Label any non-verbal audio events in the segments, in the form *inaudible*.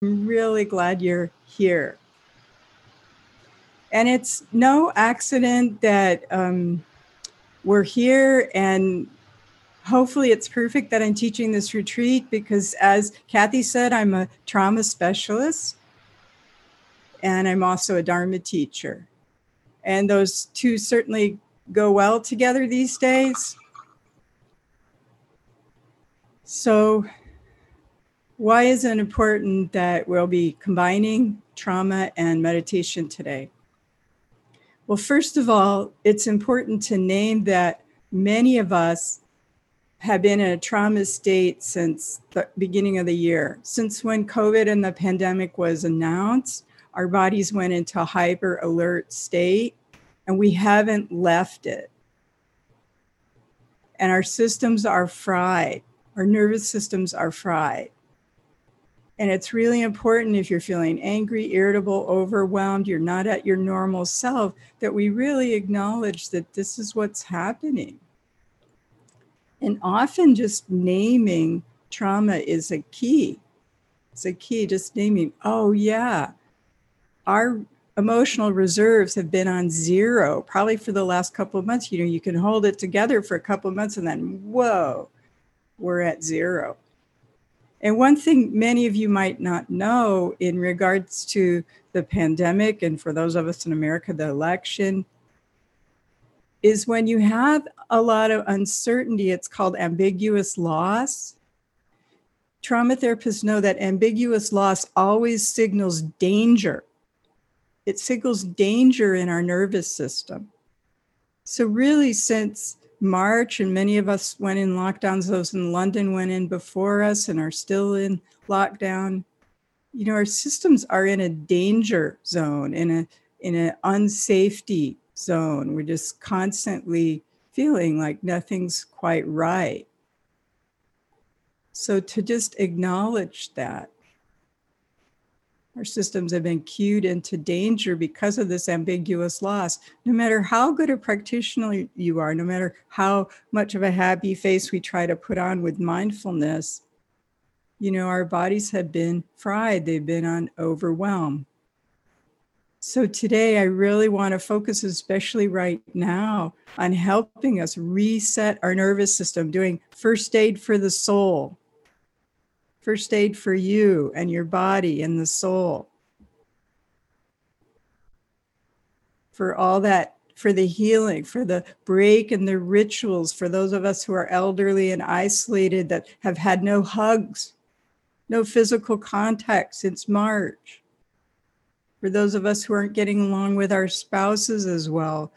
really glad you're here. And it's no accident that um, we're here, and hopefully, it's perfect that I'm teaching this retreat because, as Kathy said, I'm a trauma specialist and I'm also a Dharma teacher. And those two certainly go well together these days. So, why is it important that we'll be combining trauma and meditation today? Well, first of all, it's important to name that many of us have been in a trauma state since the beginning of the year. Since when COVID and the pandemic was announced, our bodies went into a hyper alert state and we haven't left it. And our systems are fried, our nervous systems are fried. And it's really important if you're feeling angry, irritable, overwhelmed, you're not at your normal self, that we really acknowledge that this is what's happening. And often just naming trauma is a key. It's a key, just naming, oh, yeah, our emotional reserves have been on zero probably for the last couple of months. You know, you can hold it together for a couple of months and then, whoa, we're at zero. And one thing many of you might not know in regards to the pandemic, and for those of us in America, the election, is when you have a lot of uncertainty, it's called ambiguous loss. Trauma therapists know that ambiguous loss always signals danger. It signals danger in our nervous system. So, really, since March, and many of us went in lockdowns. Those in London went in before us and are still in lockdown. You know, our systems are in a danger zone, in a in an unsafety zone. We're just constantly feeling like nothing's quite right. So to just acknowledge that our systems have been cued into danger because of this ambiguous loss. No matter how good a practitioner you are, no matter how much of a happy face we try to put on with mindfulness, you know, our bodies have been fried, they've been on overwhelm. So today, I really want to focus, especially right now, on helping us reset our nervous system, doing first aid for the soul first aid for you and your body and the soul. For all that, for the healing, for the break and the rituals, for those of us who are elderly and isolated that have had no hugs, no physical contact since March. For those of us who aren't getting along with our spouses as well.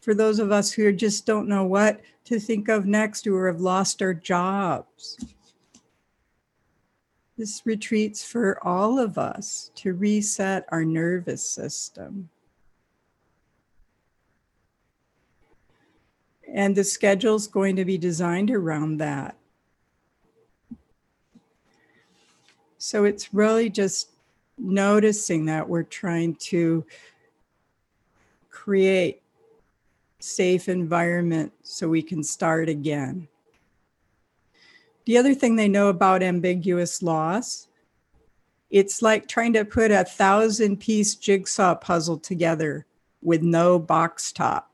For those of us who just don't know what to think of next or have lost our jobs this retreat's for all of us to reset our nervous system. And the schedule's going to be designed around that. So it's really just noticing that we're trying to create safe environment so we can start again. The other thing they know about ambiguous loss, it's like trying to put a thousand piece jigsaw puzzle together with no box top.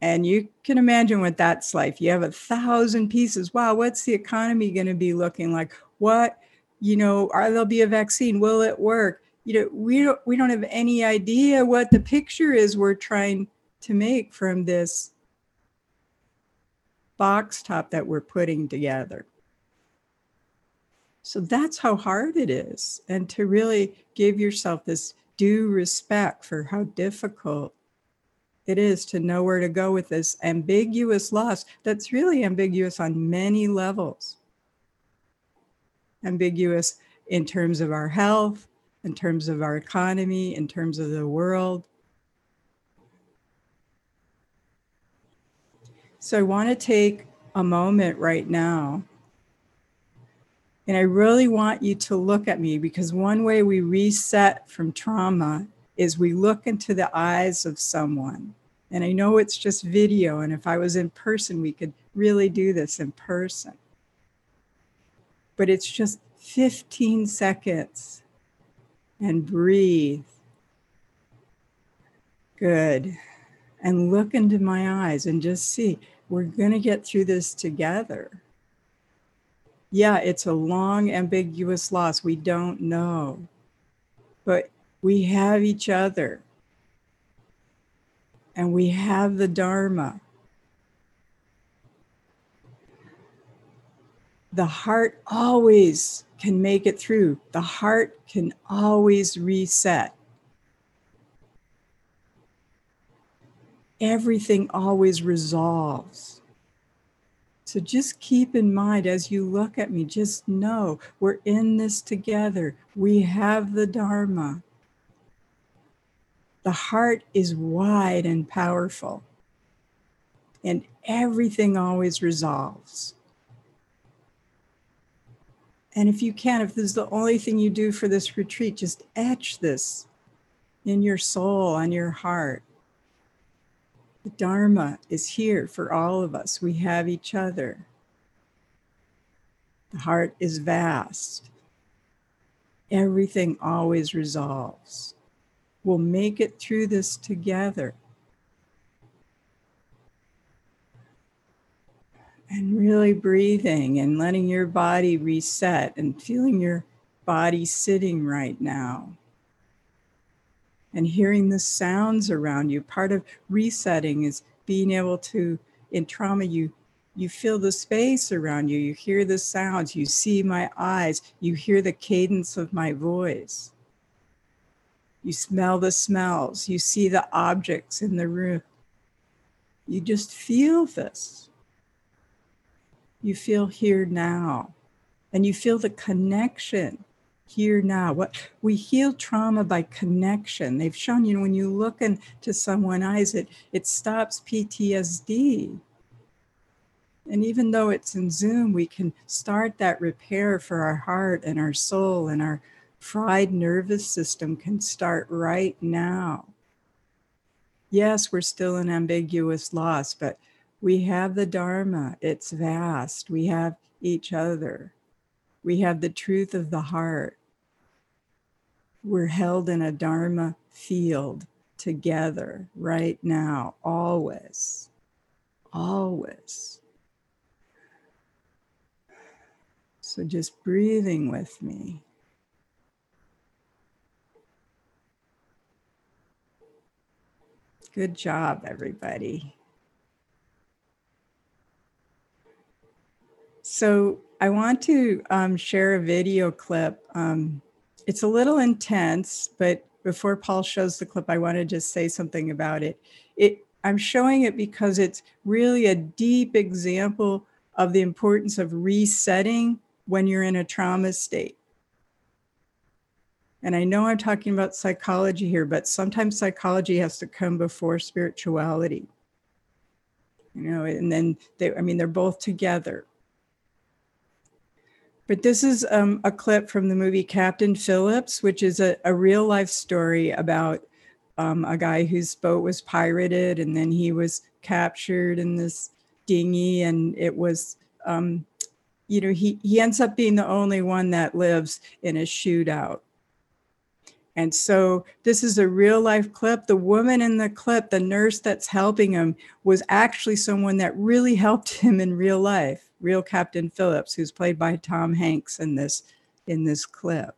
And you can imagine what that's like. You have a thousand pieces. Wow, what's the economy going to be looking like? What, you know, are there'll be a vaccine? Will it work? You know, we don't we don't have any idea what the picture is we're trying to make from this box top that we're putting together. So that's how hard it is. And to really give yourself this due respect for how difficult it is to know where to go with this ambiguous loss that's really ambiguous on many levels. Ambiguous in terms of our health, in terms of our economy, in terms of the world, So I want to take a moment right now. And I really want you to look at me because one way we reset from trauma is we look into the eyes of someone. And I know it's just video. And if I was in person, we could really do this in person. But it's just 15 seconds and breathe. Good. And look into my eyes and just see we're going to get through this together. Yeah, it's a long, ambiguous loss. We don't know. But we have each other. And we have the Dharma. The heart always can make it through, the heart can always reset. Everything always resolves. So just keep in mind as you look at me, just know we're in this together. We have the Dharma. The heart is wide and powerful, and everything always resolves. And if you can, if this is the only thing you do for this retreat, just etch this in your soul, on your heart. The Dharma is here for all of us. We have each other. The heart is vast. Everything always resolves. We'll make it through this together. and really breathing and letting your body reset and feeling your body sitting right now and hearing the sounds around you part of resetting is being able to in trauma you you feel the space around you you hear the sounds you see my eyes you hear the cadence of my voice. You smell the smells you see the objects in the room. You just feel this. You feel here now and you feel the connection here now what we heal trauma by connection they've shown you know when you look into someone's eyes it it stops ptsd and even though it's in zoom we can start that repair for our heart and our soul and our fried nervous system can start right now yes we're still in ambiguous loss but we have the Dharma, it's vast. We have each other. We have the truth of the heart. We're held in a Dharma field together right now, always. Always. So just breathing with me. Good job, everybody. So I want to um, share a video clip. Um, it's a little intense, but before Paul shows the clip, I want to just say something about it. It I'm showing it because it's really a deep example of the importance of resetting when you're in a trauma state. And I know I'm talking about psychology here, but sometimes psychology has to come before spirituality. You know, and then they, I mean, they're both together. But this is um, a clip from the movie Captain Phillips, which is a, a real life story about um, a guy whose boat was pirated and then he was captured in this dinghy and it was um, you know he, he ends up being the only one that lives in a shootout. And so this is a real life clip. The woman in the clip the nurse that's helping him was actually someone that really *laughs* helped him in real life real Captain Phillips, who's played by Tom Hanks in this in this clip.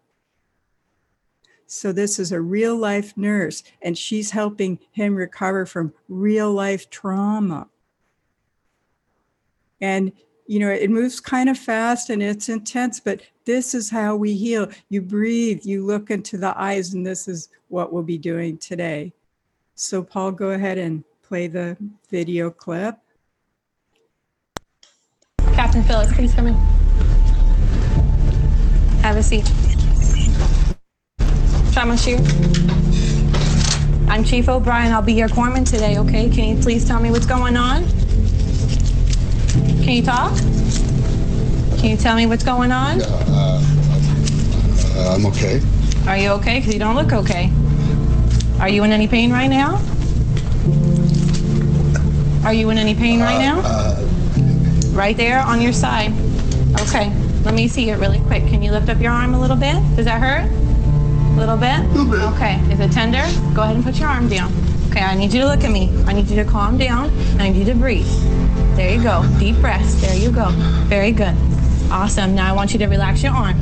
So this is a real life nurse, and she's helping him recover from real life trauma. And you know, it moves kind of fast and it's intense, but this is how we heal. You breathe, you look into the eyes, and this is what we'll be doing today. So, Paul, go ahead and play the video clip. Captain Phillips, please come in. Have a seat. Trauma Shear. I'm Chief O'Brien. I'll be your corpsman today, okay? Can you please tell me what's going on? Can you talk? Can you tell me what's going on? Uh, uh, I'm okay. Are you okay? Because you don't look okay. Are you in any pain right now? Are you in any pain right uh, now? Uh, Right there on your side. Okay. Let me see it really quick. Can you lift up your arm a little bit? Does that hurt? A little bit? A Little bit. Okay. Is it tender? Go ahead and put your arm down. Okay, I need you to look at me. I need you to calm down. I need you to breathe. There you go. Deep breaths. There you go. Very good. Awesome. Now I want you to relax your arm.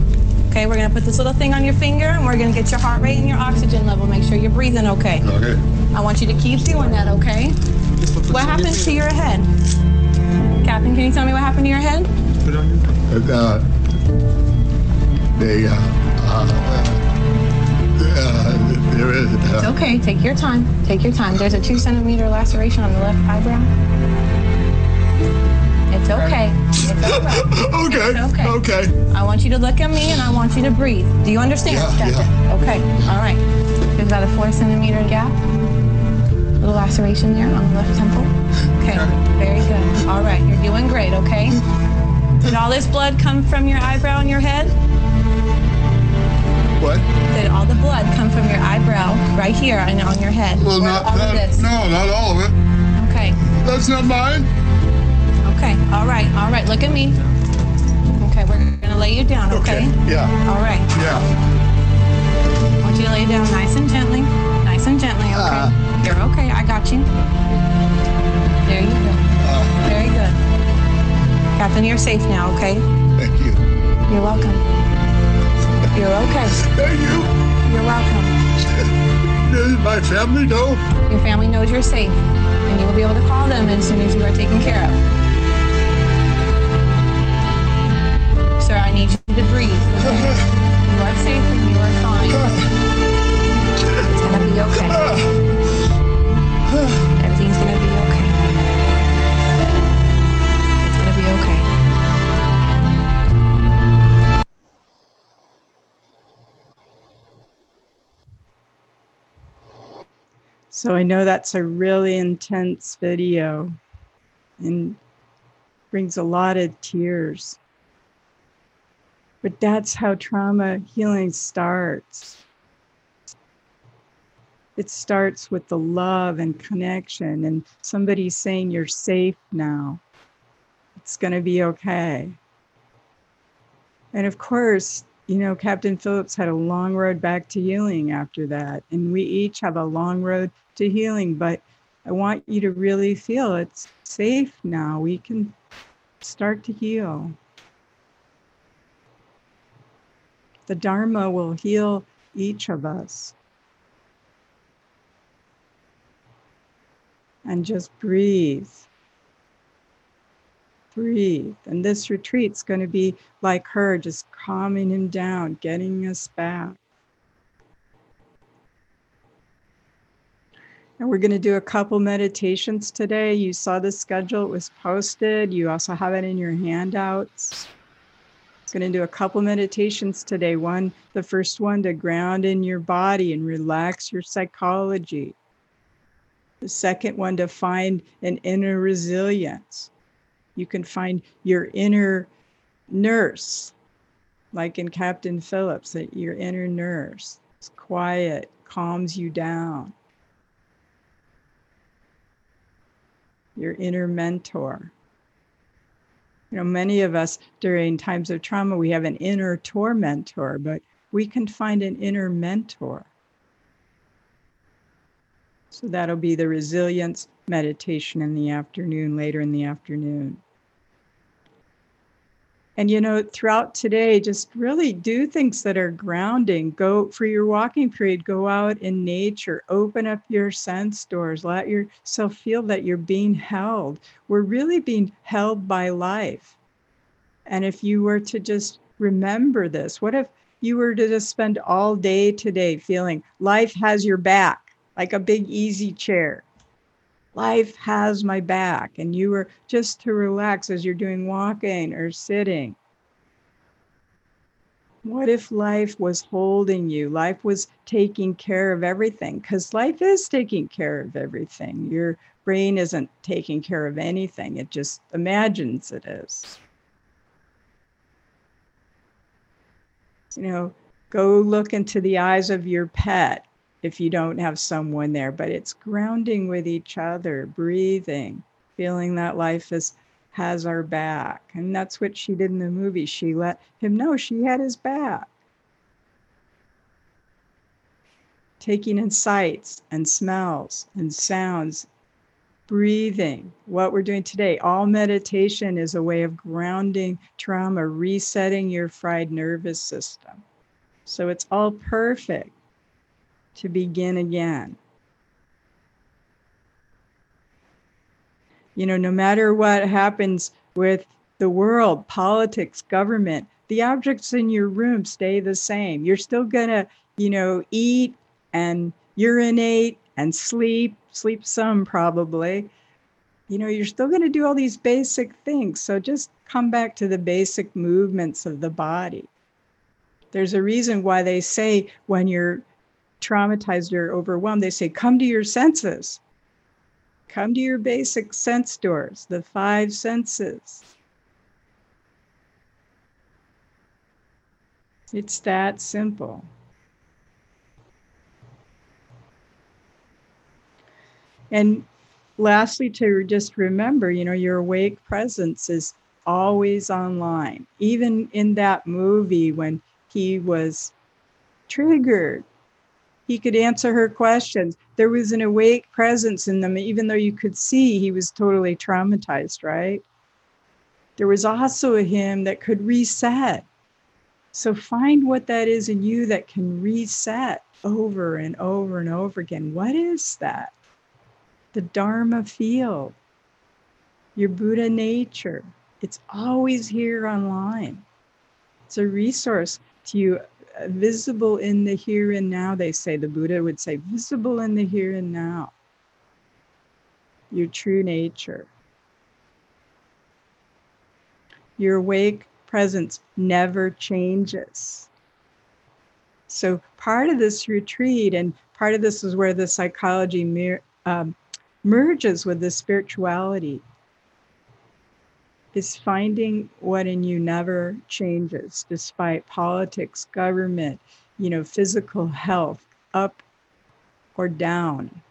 Okay, we're gonna put this little thing on your finger and we're gonna get your heart rate and your oxygen level. Make sure you're breathing okay. Okay. I want you to keep doing that, okay? What happens to your head? Captain, can you tell me what happened to your head? And, uh, they, uh, uh, uh, there is, It's uh, okay. Take your time. Take your time. There's a two centimeter laceration on the left eyebrow. It's okay. It's all right. *laughs* okay, It's okay. okay. I want you to look at me and I want you to breathe. Do you understand, Yeah, Captain? Okay. All right. There's about a four centimeter gap. Little laceration there on the left temple. Okay. Very good. All right. You're doing great. Okay. Did all this blood come from your eyebrow and your head? What? Did all the blood come from your eyebrow right here and on your head? Well, not, all not, of this. no, not all of it. Okay. That's not mine. Okay. All right. All right. Look at me. Okay. We're gonna lay you down. Okay. Yeah, All right. yeah. I want you to lay down nice and gently. Nice and gently. Okay. Ah. You're okay. I got you. There you go. Very good. Captain, you're safe now. Okay. thank you. You're welcome. You're okay. Thank you. You're welcome. Does my family know? Your family knows you're safe, and you will be able to call them as soon as you are taken care of. Sir, I need you to breathe. okay? *laughs* You are safe and you are fine. It's gonna be okay. So I know that's a really intense video and brings a lot of tears. But that's how trauma healing starts. It starts with the love and connection, and somebody saying, You're safe now. It's going to be okay. And of course, you know, Captain Phillips had a long road back to healing after that. And we each have a long road to healing, but I want you to really feel it's safe now. We can start to heal. The Dharma will heal each of us. And just breathe. Breathe. And this retreat's going to be like her, just calming him down, getting us back. And we're going to do a couple meditations today. You saw the schedule, it was posted. You also have it in your handouts. I'm going to do a couple meditations today. One, the first one to ground in your body and relax your psychology. The second one to find an inner resilience. You can find your inner nurse, like in Captain Phillips, that your inner nurse. It's quiet, calms you down. Your inner mentor. You know, many of us during times of trauma, we have an inner tormentor, but we can find an inner mentor. So that'll be the resilience meditation in the afternoon, later in the afternoon. And you know, throughout today, just really do things that are grounding. Go for your walking period, go out in nature, open up your sense doors, let yourself feel that you're being held. We're really being held by life. And if you were to just remember this, what if you were to just spend all day today feeling life has your back, like a big easy chair? Life has my back and you were just to relax as you're doing walking or sitting. What if life was holding you? Life was taking care of everything because life is taking care of everything. Your brain isn't taking care of anything it just imagines it is. You know go look into the eyes of your pet if you don't have someone there, but it's grounding with each other, breathing, feeling that life is has our back. And that's what she did in the movie. She let him know she had his back. Taking in sights and smells and sounds, breathing, what we're doing today. All meditation is a way of grounding trauma, resetting your fried nervous system. So it's all perfect to begin again. You know, no matter what happens with the world, politics, government, the objects in your room stay the same. You're still going to, you know, eat and urinate and sleep, sleep some probably. You know, you're still going to do all these basic things. So just come back to the basic movements of the body. There's a reason why they say when you're traumatized or overwhelmed, they say, come to your senses. Come to your basic sense doors, the five senses. It's that simple. And lastly, to just remember, you know, your awake presence is always online. Even in that movie, when he was triggered, he could answer her questions. There was an awake presence in them, even though you could see he was totally traumatized, right? There was also a him that could reset. So find what that is in you that can reset over and over and over again. What is that? The Dharma field, your Buddha nature. It's always here online. It's a resource to you visible in the here and now, they say, the Buddha would say, visible in the here and now, your true nature. Your awake presence never changes. So, part of this retreat, and part of this is where the psychology mer- um, merges with the spirituality, is finding what in you never changes despite politics, government, you know, physical health, up or down.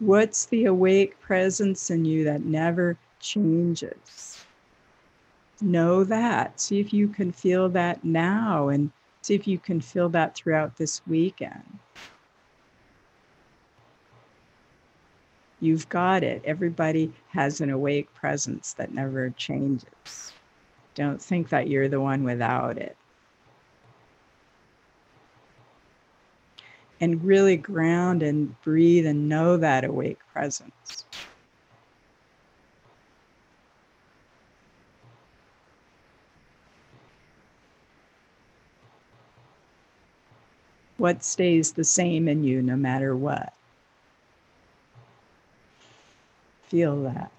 What's the awake presence in you that never changes? Know that. See if you can feel that now and see if you can feel that throughout this weekend. You've got it. Everybody has an awake presence that never changes. Don't think that you're the one without it. And really ground and breathe and know that awake presence. What stays the same in you no matter what? Feel that.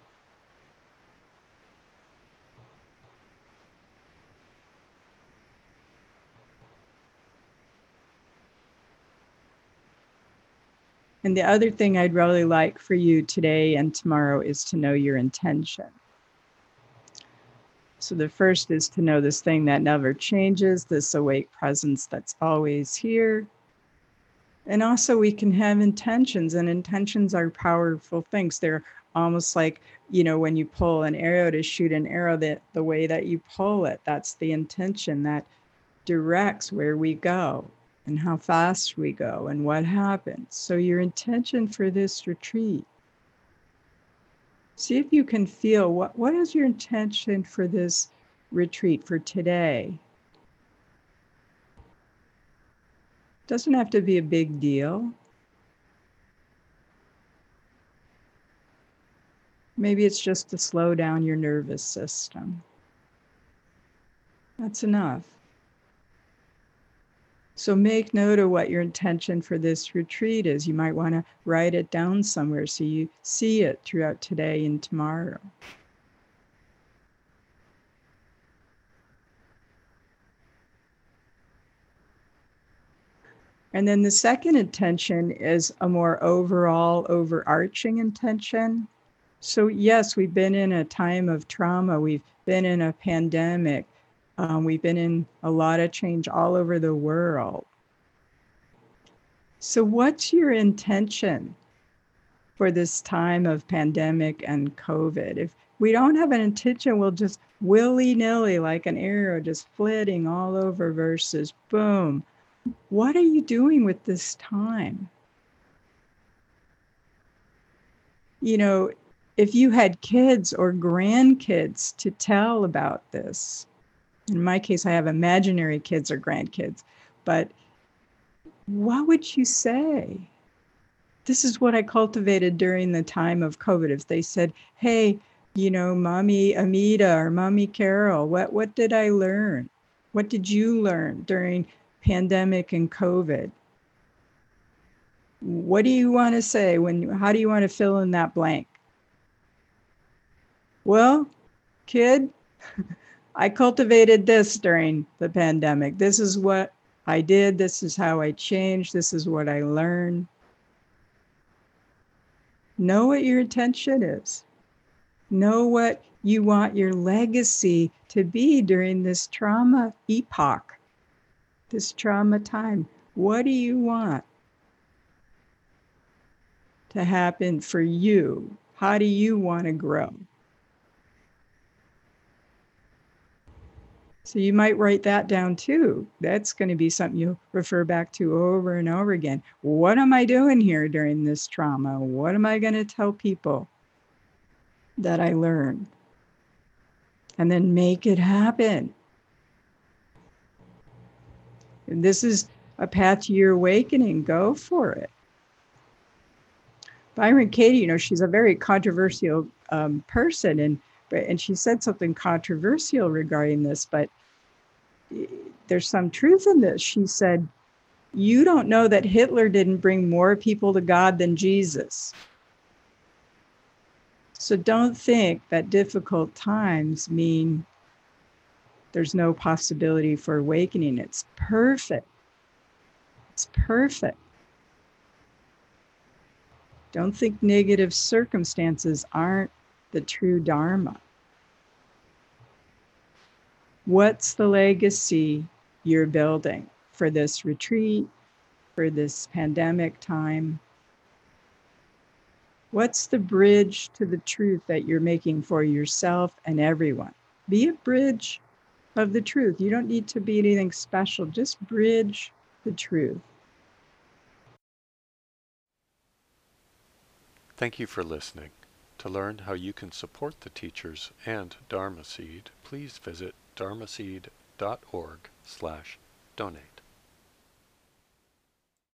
And the other thing I'd really like for you today and tomorrow is to know your intention. So the first is to know this thing that never changes, this awake presence that's always here. And also, we can have intentions, and intentions are powerful things. They're almost like you know when you pull an arrow to shoot an arrow that the way that you pull it that's the intention that directs where we go and how fast we go and what happens so your intention for this retreat see if you can feel what what is your intention for this retreat for today doesn't have to be a big deal Maybe it's just to slow down your nervous system. That's enough. So make note of what your intention for this retreat is. You might want to write it down somewhere so you see it throughout today and tomorrow. And then the second intention is a more overall, overarching intention. So, yes, we've been in a time of trauma, we've been in a pandemic, um, we've been in a lot of change all over the world. So, what's your intention for this time of pandemic and COVID? If we don't have an intention, we'll just willy nilly, like an arrow, just flitting all over versus Boom. What are you doing with this time? You know, if you had kids or grandkids to tell about this, in my case, I have imaginary kids or grandkids, but what would you say? This is what I cultivated during the time of COVID. If they said, hey, you know, mommy Amita or mommy Carol, what, what did I learn? What did you learn during pandemic and COVID? What do you want to say when, how do you want to fill in that blank? Well, kid, *laughs* I cultivated this during the pandemic. This is what I did. This is how I changed. This is what I learned. Know what your intention is. Know what you want your legacy to be during this trauma epoch, this trauma time. What do you want to happen for you? How do you want to grow? So you might write that down too. That's going to be something you'll refer back to over and over again. What am I doing here during this trauma? What am I going to tell people that I learned? And then make it happen. And this is a path to your awakening. Go for it. Byron Katie, you know, she's a very controversial um, person, and and she said something controversial regarding this, but there's some truth in this. She said, You don't know that Hitler didn't bring more people to God than Jesus. So don't think that difficult times mean there's no possibility for awakening. It's perfect. It's perfect. Don't think negative circumstances aren't the true Dharma. What's the legacy you're building for this retreat, for this pandemic time? What's the bridge to the truth that you're making for yourself and everyone? Be a bridge of the truth. You don't need to be anything special, just bridge the truth. Thank you for listening. To learn how you can support the teachers and Dharma Seed, please visit dharmaseed.org slash donate.